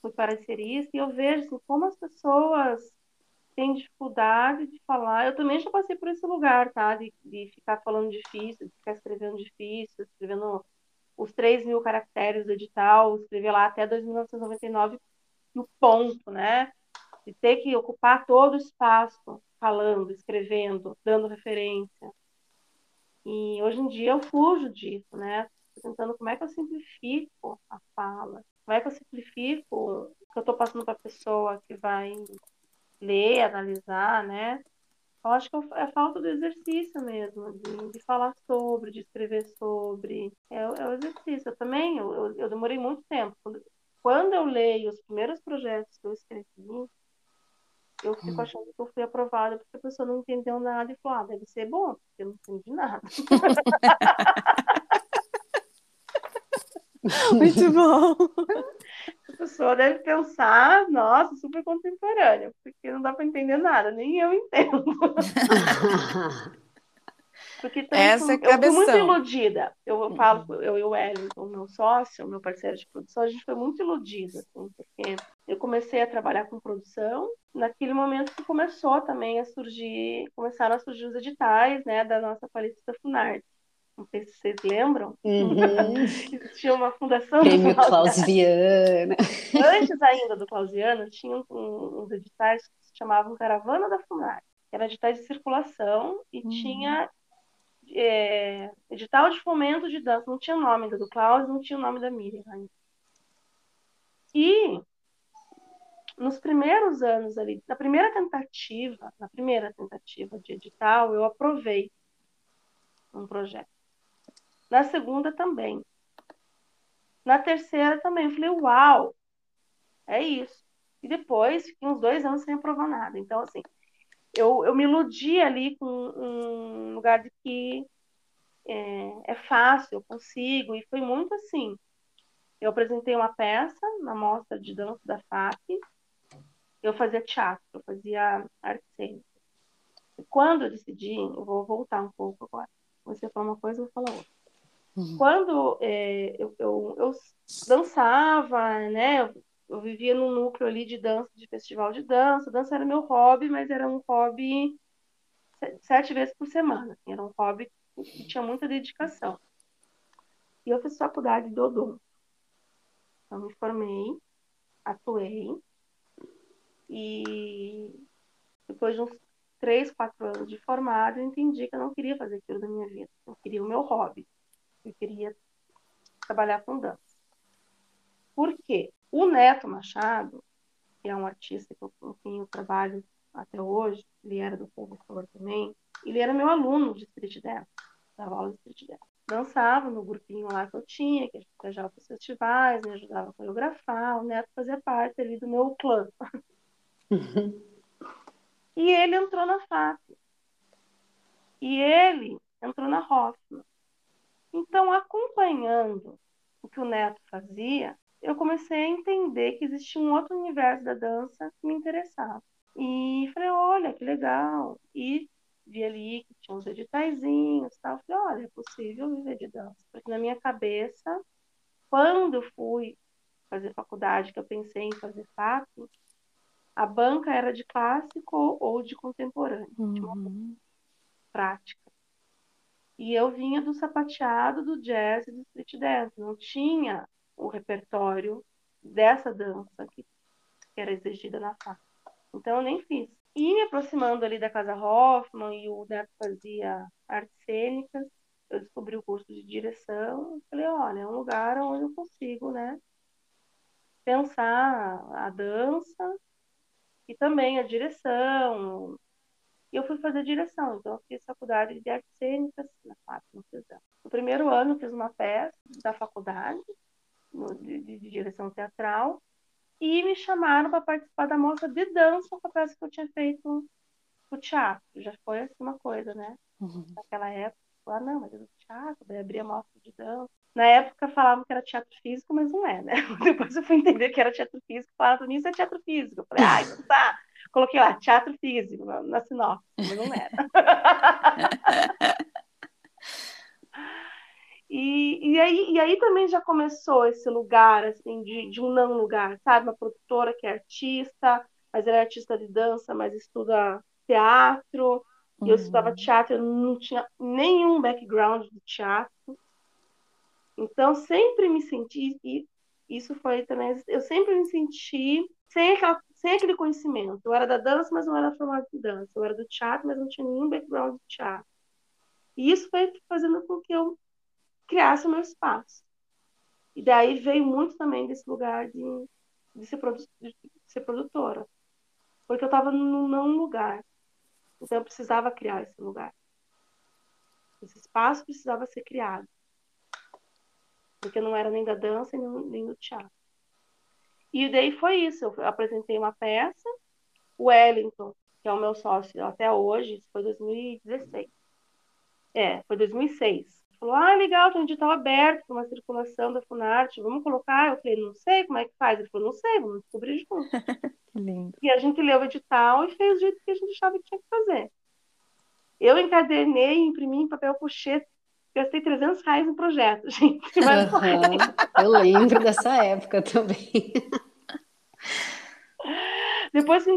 fui parecerista, e eu vejo assim, como as pessoas tem dificuldade de falar. Eu também já passei por esse lugar, tá? De, de ficar falando difícil, de ficar escrevendo difícil, escrevendo os 3 mil caracteres do edital, escrever lá até 1999 no ponto, né? De ter que ocupar todo o espaço falando, escrevendo, dando referência. E hoje em dia eu fujo disso, né? tentando como é que eu simplifico a fala, como é que eu simplifico o que eu estou passando para a pessoa que vai ler, analisar, né? Eu acho que é, falta do exercício mesmo, de, de falar sobre, de escrever sobre. É, é o exercício. Eu também, eu, eu, demorei muito tempo. Quando eu leio os primeiros projetos que eu escrevi, eu fico hum. achando que eu fui aprovada porque a pessoa não entendeu nada e falou, ah, deve ser bom, porque eu não entendi nada. Muito bom. A pessoa deve pensar, nossa, super contemporânea, porque não dá para entender nada, nem eu entendo. Porque Essa é eu fui muito iludida. Eu, eu falo, eu e o Wellington, meu sócio, meu parceiro de produção, a gente foi muito iludida, assim, porque eu comecei a trabalhar com produção naquele momento que começou também a surgir, começaram a surgir os editais, né, da nossa palestra Funarte. Não sei se vocês lembram. Uhum. Existia uma fundação. Prêmio Clausiana. Antes ainda do Clausiana, tinha um, uns editais que se chamavam Caravana da Funarte. Era editais de circulação e uhum. tinha é, edital de fomento de dança. Não tinha o nome do Klaus, não tinha o nome da Miriam ainda. E nos primeiros anos ali, na primeira tentativa, na primeira tentativa de edital, eu aprovei um projeto. Na segunda também. Na terceira também. Eu falei, uau, é isso. E depois fiquei uns dois anos sem aprovar nada. Então, assim, eu, eu me iludi ali com um lugar de que é, é fácil, eu consigo. E foi muito assim. Eu apresentei uma peça na mostra de dança da FAP. Eu fazia teatro, eu fazia arte cênica. Quando eu decidi, eu vou voltar um pouco agora. Você fala uma coisa, eu vou falar outra. Uhum. Quando é, eu, eu, eu, dançava, né? Eu, eu, vivia num núcleo ali de dança, de festival de dança. Dança era meu hobby, mas era um hobby sete vezes por semana. Era um hobby que tinha muita dedicação. E eu fiz faculdade de odonto. Então, me formei, atuei. E depois de uns três, quatro anos de formado, eu entendi que eu não queria fazer aquilo da minha vida. Eu queria o meu hobby eu queria trabalhar com dança. Por quê? O Neto Machado, que é um artista com quem eu trabalho até hoje, ele era do Povo Flor também, ele era meu aluno de street dance, dava aula de street dance. Dançava no grupinho lá que eu tinha, que a gente viajava para os festivais, me ajudava a coreografar, o Neto fazia parte ali do meu clã. Uhum. E ele entrou na FAP. E ele entrou na Hoffman. Então, acompanhando o que o Neto fazia, eu comecei a entender que existia um outro universo da dança que me interessava. E falei, olha, que legal. E vi ali que tinha uns editaizinhos e tal. Falei, olha, é possível viver de dança. Porque na minha cabeça, quando eu fui fazer faculdade, que eu pensei em fazer fato, a banca era de clássico ou de contemporâneo. Uhum. De uma prática. E eu vinha do sapateado, do jazz e do street dance. Não tinha o repertório dessa dança que, era exigida na FAC. Então eu nem fiz. E me aproximando ali da Casa Hoffman e o Neto fazia artes cênicas, eu descobri o curso de direção. Falei, olha, é um lugar onde eu consigo, né? Pensar a dança e também a direção, e eu fui fazer direção, então eu fiz faculdade de artes cênicas na FAP, no Cesão. No primeiro ano fiz uma peça da faculdade de, de, de direção teatral e me chamaram para participar da mostra de dança com a peça que eu tinha feito no teatro. Já foi assim uma coisa, né? Uhum. Naquela época, ah, não, mas é do teatro, daí abri a mostra de dança. Na época falavam que era teatro físico, mas não é, né? Depois eu fui entender que era teatro físico, falaram para mim, isso é teatro físico. Eu falei, ah, então tá. Coloquei lá, teatro físico, na, na sinopse, mas não era. e, e, aí, e aí também já começou esse lugar, assim, de, de um não lugar, sabe? Uma produtora que é artista, mas ela é artista de dança, mas estuda teatro. E eu uhum. estudava teatro, eu não tinha nenhum background de teatro. Então, sempre me senti, e isso foi também, eu sempre me senti sem aquela sem aquele conhecimento. Eu era da dança, mas não era formada em dança. Eu era do teatro, mas não tinha nenhum background de teatro. E isso foi fazendo com que eu criasse o meu espaço. E daí veio muito também desse lugar de, de, ser, produ de ser produtora. Porque eu estava num lugar. Então eu precisava criar esse lugar. Esse espaço precisava ser criado. Porque não era nem da dança nem, nem do teatro. E daí foi isso. Eu apresentei uma peça o Wellington, que é o meu sócio até hoje, isso foi 2016. É, foi 2006. Falou, ah, legal, tem um edital aberto para uma circulação da Funarte, vamos colocar? Eu falei, não sei, como é que faz? Ele falou, não sei, vamos descobrir junto. que lindo. E a gente leu o edital e fez do jeito que a gente achava que tinha que fazer. Eu encadernei, imprimi em papel pochê, gastei 300 reais no projeto, gente. Uhum. Eu lembro dessa época também. Depois que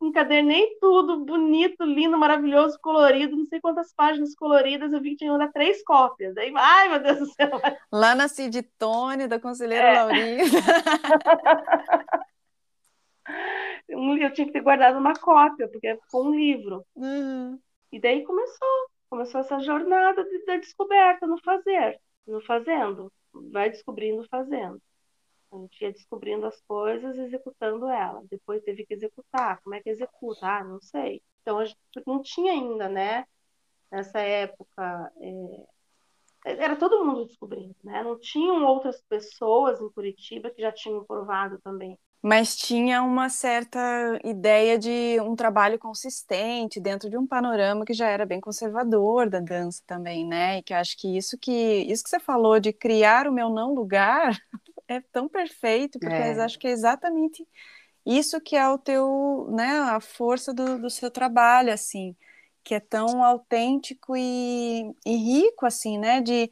encadernei, tudo, bonito, lindo, maravilhoso, colorido, não sei quantas páginas coloridas, eu vi que tinha que três cópias. Aí, ai, meu Deus do céu. Lá na Tone, da conselheira é. Laurita. eu tinha que ter guardado uma cópia, porque ficou um livro. Uhum. E daí começou, começou essa jornada de, da descoberta no fazer, no fazendo. Vai descobrindo fazendo. A gente ia descobrindo as coisas executando ela. Depois teve que executar. Como é que executa? Ah, não sei. Então a gente não tinha ainda, né? Nessa época, é... era todo mundo descobrindo, né? Não tinham outras pessoas em Curitiba que já tinham provado também. Mas tinha uma certa ideia de um trabalho consistente dentro de um panorama que já era bem conservador da dança também, né? E que acho que isso que isso que você falou de criar o meu não lugar é tão perfeito, porque é. eu acho que é exatamente isso que é o teu, né, a força do, do seu trabalho, assim, que é tão autêntico e, e rico, assim, né, de,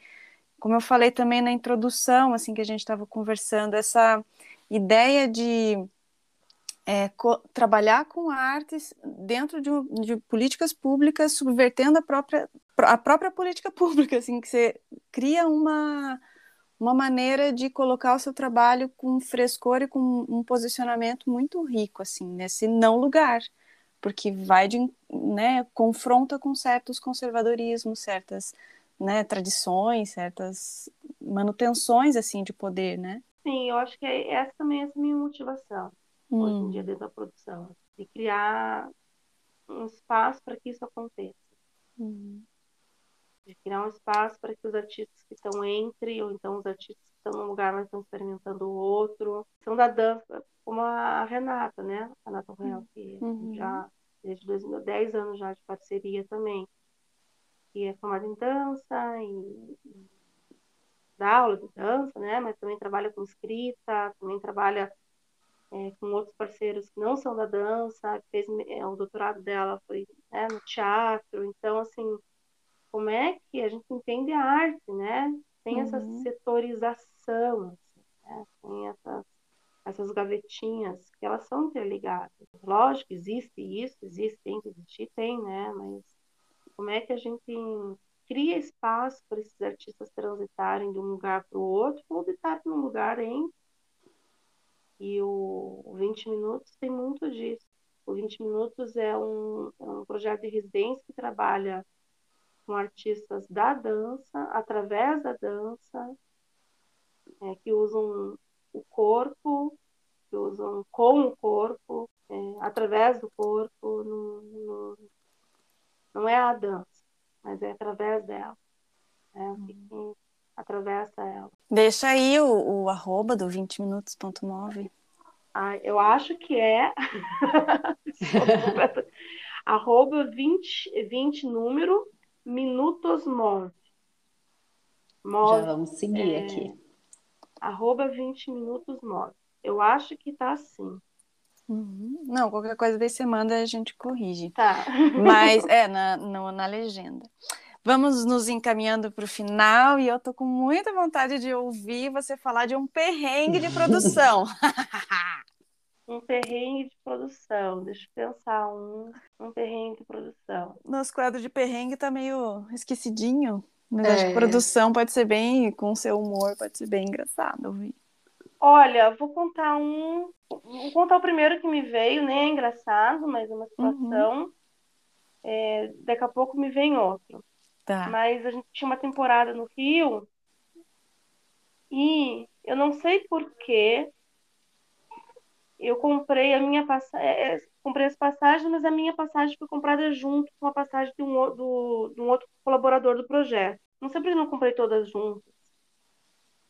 como eu falei também na introdução, assim, que a gente estava conversando, essa ideia de é, trabalhar com artes dentro de, de, políticas públicas, subvertendo a própria, a própria política pública, assim, que você cria uma uma maneira de colocar o seu trabalho com frescor e com um posicionamento muito rico, assim, nesse não lugar, porque vai de, né, confronta com certos conservadorismos, certas, né, tradições, certas manutenções, assim, de poder, né? Sim, eu acho que é, essa também é a minha motivação, hum. hoje em dia, dentro da produção, de criar um espaço para que isso aconteça. Hum de criar um espaço para que os artistas que estão entre, ou então os artistas que estão num lugar, mas estão experimentando o outro. São da dança, como a Renata, né? A Renata Real, que uhum. já desde 2010 anos já de parceria também. Que é formada em dança e, e dá aula de dança, né? Mas também trabalha com escrita, também trabalha é, com outros parceiros que não são da dança, fez é, o doutorado dela foi né, no teatro, então assim como é que a gente entende a arte, né? Tem essa uhum. setorização, assim, né? tem essas, essas gavetinhas que elas são interligadas. Lógico, existe isso, existe, tem que existir, tem, né? Mas como é que a gente cria espaço para esses artistas transitarem de um lugar para o outro ou de estar num lugar em e o 20 Minutos tem muito disso. O 20 Minutos é um, é um projeto de residência que trabalha com artistas da dança, através da dança, é, que usam o corpo, que usam com o corpo, é, através do corpo, no, no, não é a dança, mas é através dela. É o que, que atravessa ela. Deixa aí o, o arroba do 20 minutos.move. Ah, eu acho que é arroba 20, 20 número Minutos Move. Já vamos seguir é, aqui. Arroba 20 Minutos Move. Eu acho que tá assim. Uhum. Não, qualquer coisa daí você manda a gente corrige. Tá. Mas é na, no, na legenda. Vamos nos encaminhando para o final e eu tô com muita vontade de ouvir você falar de um perrengue de produção. Um perrengue de produção. Deixa eu pensar um, um perrengue de produção. Nosso quadro de perrengue tá meio esquecidinho. Mas é. de produção pode ser bem, com seu humor, pode ser bem engraçado ouvir. Olha, vou contar um. Vou contar o primeiro que me veio, nem é engraçado, mas é uma situação. Uhum. É, daqui a pouco me vem outro. Tá. Mas a gente tinha uma temporada no Rio e eu não sei porquê, eu comprei a minha passagem, é, é, comprei as passagens, mas a minha passagem foi comprada junto com a passagem de um, do, de um outro colaborador do projeto. Não sei porque não comprei todas juntas.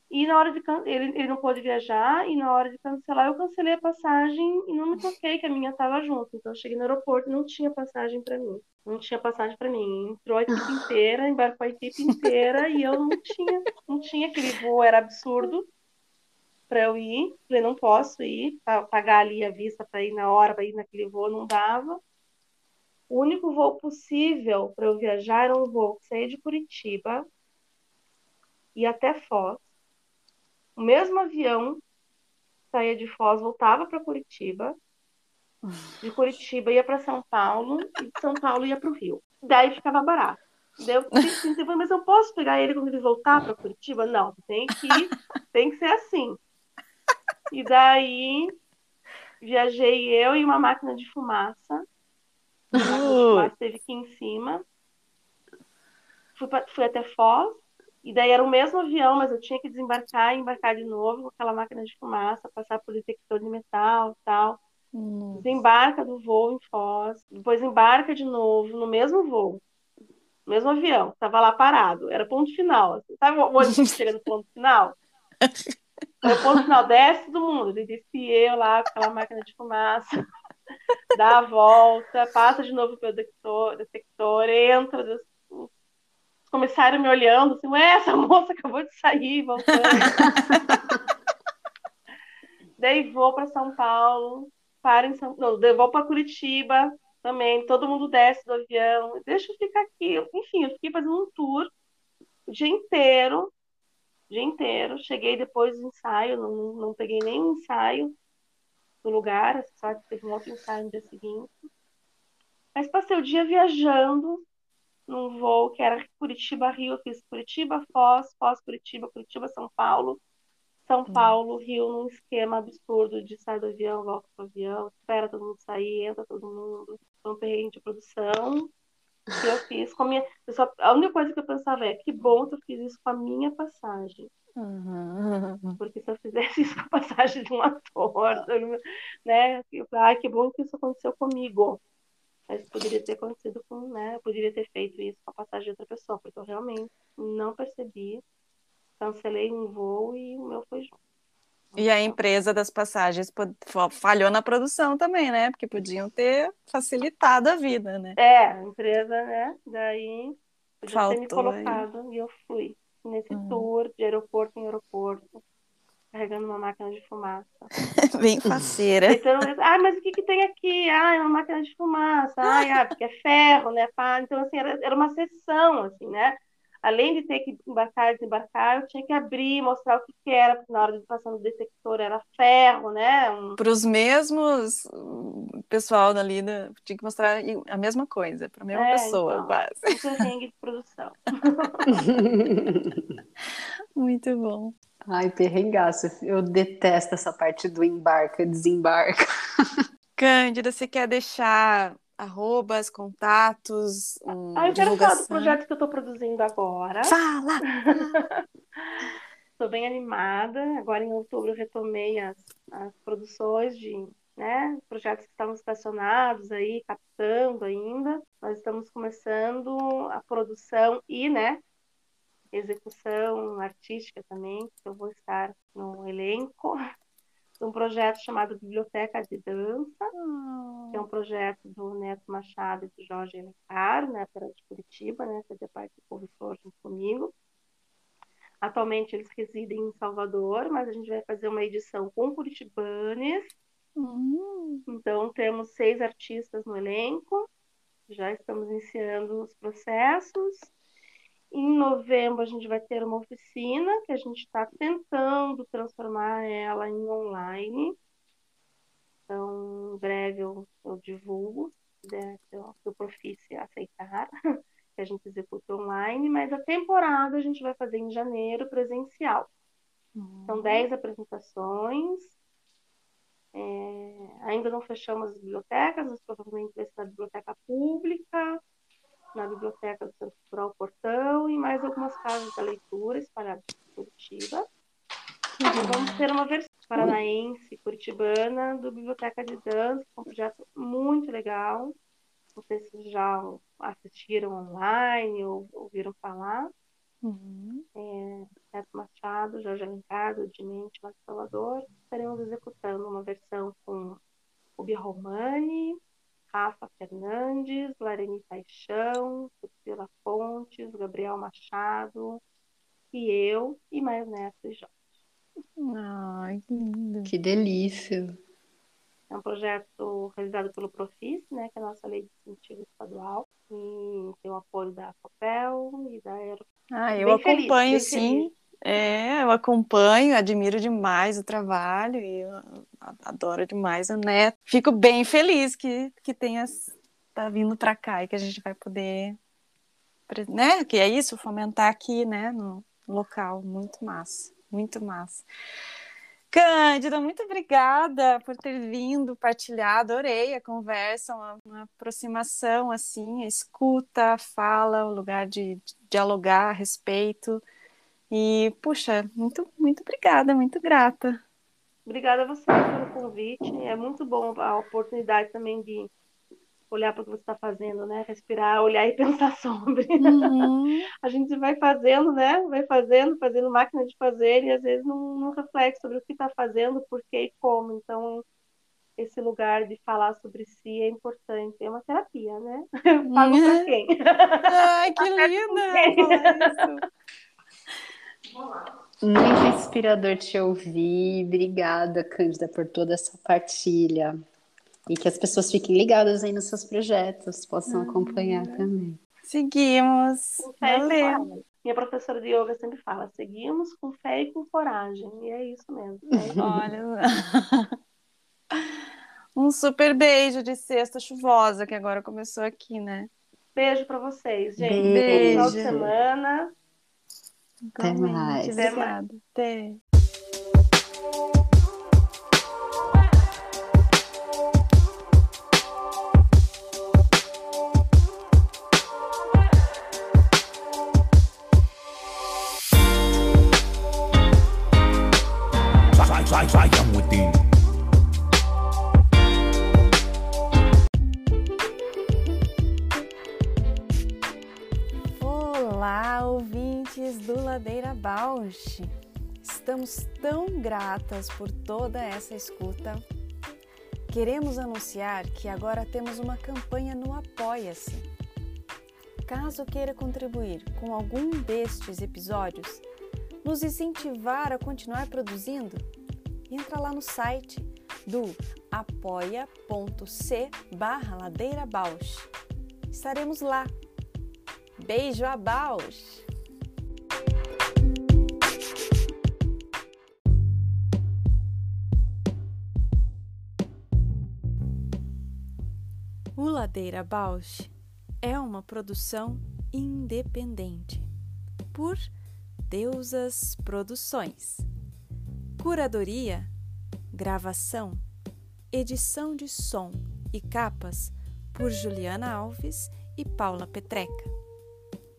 E na hora de ele, ele não pôde viajar, e na hora de cancelar, eu cancelei a passagem e não me toquei que a minha estava junto. Então eu cheguei no aeroporto e não tinha passagem para mim. Não tinha passagem para mim. Entrou a equipe inteira, embarcou a equipe inteira e eu não tinha, não tinha aquele voo, era absurdo para eu ir. Falei, não posso ir, pagar ali a vista para ir na hora, para ir naquele voo, não dava. O único voo possível para eu viajar era um voo que saía de Curitiba e até Foz. O mesmo avião saía de Foz, voltava para Curitiba. De Curitiba ia para São Paulo e de São Paulo ia para o Rio. Daí ficava barato. Daí eu pensei, mas eu posso pegar ele quando ele voltar para Curitiba? Não, tem que, tem que ser assim. E daí viajei eu e uma máquina de fumaça Uh. Esteve aqui em cima. Fui, pra, fui até Foz. E daí era o mesmo avião, mas eu tinha que desembarcar e embarcar de novo com aquela máquina de fumaça, passar por detector de metal tal. Nossa. Desembarca do voo em Foz, depois embarca de novo no mesmo voo, no mesmo avião, estava lá parado, era ponto final. Assim. Sabe onde chega no ponto final? Era ponto final, desce do mundo. Ele descia eu lá com aquela máquina de fumaça dá a volta, passa de novo pelo detector, detector entra, os comissários me olhando assim, ué, essa moça acabou de sair, voltando. Daí vou para São Paulo, para em São não, vou para Curitiba também, todo mundo desce do avião, deixa eu ficar aqui. Enfim, eu fiquei fazendo um tour o dia inteiro, o dia inteiro. Cheguei depois do ensaio, não, não peguei nenhum ensaio no lugar, só que teve um outro ensaio no dia seguinte. Mas passei o dia viajando num voo que era Curitiba-Rio, eu fiz Curitiba-Foz, Foz-Curitiba, Curitiba-São Paulo, São hum. Paulo-Rio, num esquema absurdo de sair do avião, volta pro avião, espera todo mundo sair, entra todo mundo, foi um perrengue de produção que eu fiz com a minha. Só, a única coisa que eu pensava é que bom que eu fiz isso com a minha passagem. Uhum. Porque se eu fizesse isso com a passagem de um ator, né? Eu, ai, que bom que isso aconteceu comigo. Mas poderia ter acontecido com, né? Eu poderia ter feito isso com a passagem de outra pessoa, porque eu realmente não percebi. Cancelei um voo e o meu foi junto. E a empresa das passagens falhou na produção também, né? Porque podiam ter facilitado a vida, né? É, a empresa, né? Daí podia Faltou ter me colocado aí. e eu fui nesse uhum. tour de aeroporto em aeroporto, carregando uma máquina de fumaça. Bem faceira. Então, ah, mas o que, que tem aqui? Ah, é uma máquina de fumaça. Ah, porque é ferro, né? Então, assim, era, era uma sessão, assim, né? Além de ter que embarcar e desembarcar, eu tinha que abrir, mostrar o que, que era, porque na hora de passar no detector era ferro, né? Um... Para os mesmos pessoal dali, da, tinha que mostrar a mesma coisa, para a mesma é, pessoa, então, quase. Um perrengue de produção. Muito bom. Ai, perrengaço. Eu detesto essa parte do embarca, desembarca. Cândida, você quer deixar arrobas, contatos, um, ah, eu quero falar do projeto que eu estou produzindo agora. Fala! Estou bem animada. Agora em outubro eu retomei as, as produções de né, projetos que estavam estacionados aí, captando ainda. Nós estamos começando a produção e, né, execução artística também, que eu vou estar no elenco um projeto chamado Biblioteca de Dança, oh. que é um projeto do Neto Machado e do Jorge Alencar, né, pela de Curitiba, né, fazia parte do Povo Flor junto comigo. Atualmente eles residem em Salvador, mas a gente vai fazer uma edição com curitibanes. Uhum. Então temos seis artistas no elenco, já estamos iniciando os processos. Em novembro, a gente vai ter uma oficina que a gente está tentando transformar ela em online. Então, em breve eu, eu divulgo, né, se o Profice aceitar, que a gente executa online, mas a temporada a gente vai fazer em janeiro presencial. Uhum. São 10 apresentações. É, ainda não fechamos as bibliotecas, mas provavelmente vai ser na biblioteca pública, na Biblioteca do Centro Cultural Portão e mais algumas casas da leitura espalhadas em Curitiba. Uhum. Vamos ter uma versão paranaense, curitibana, do Biblioteca de Dança, um projeto muito legal. Não sei se já assistiram online ou ouviram falar. Uhum. É, Neto Machado, Jorge Alencar, lá de Salvador. Estaremos executando uma versão com o Romani, Rafa Fernandes, Lareni Paixão, Priscila Fontes, Gabriel Machado, e eu, e mais Neto e Jorge. Ai, que lindo. Que delícia. É um projeto realizado pelo Profis, né, que é a nossa lei de incentivo estadual, e tem o apoio da COPEL e da Aero. Ah, eu bem acompanho, feliz, sim. Feliz. É, eu acompanho, admiro demais o trabalho e adoro demais o Neto. Fico bem feliz que, que tenha tá vindo para cá e que a gente vai poder, né? Que é isso, fomentar aqui, né, no local. Muito massa, muito massa. Cândida, muito obrigada por ter vindo partilhar, adorei a conversa, uma, uma aproximação assim, a escuta, a fala, o lugar de, de dialogar a respeito. E, puxa, muito, muito obrigada, muito grata. Obrigada a você pelo convite. É muito bom a oportunidade também de olhar para o que você está fazendo, né? Respirar, olhar e pensar sobre. Uhum. a gente vai fazendo, né? Vai fazendo, fazendo máquina de fazer e às vezes não, não reflete sobre o que está fazendo, por que e como. Então, esse lugar de falar sobre si é importante. É uma terapia, né? Pago uhum. para quem? Ai, que linda! Muito inspirador te ouvir. Obrigada, Cândida, por toda essa partilha. E que as pessoas fiquem ligadas aí nos seus projetos, possam uhum. acompanhar também. Seguimos. Valeu. Minha professora de yoga sempre fala: seguimos com fé e com coragem. E é isso mesmo. É Olha. um super beijo de sexta chuvosa, que agora começou aqui, né? Beijo para vocês, gente. Beijo. Final de semana. Até mais. Obrigada. Até. Bausch. Estamos tão gratas por toda essa escuta. Queremos anunciar que agora temos uma campanha no Apoia-se. Caso queira contribuir com algum destes episódios, nos incentivar a continuar produzindo, entra lá no site do apoia.c barra. Estaremos lá. Beijo a Bausch! O Ladeira Bausch é uma produção independente por Deusas Produções. Curadoria, gravação, edição de som e capas por Juliana Alves e Paula Petreca.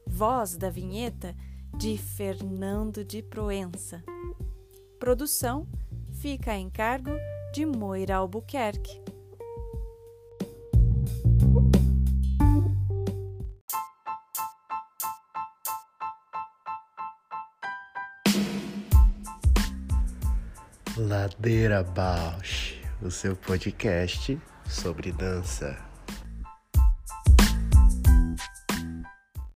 Voz da vinheta de Fernando de Proença. Produção fica a encargo de Moira Albuquerque. Ladeira Bausch, o seu podcast sobre dança.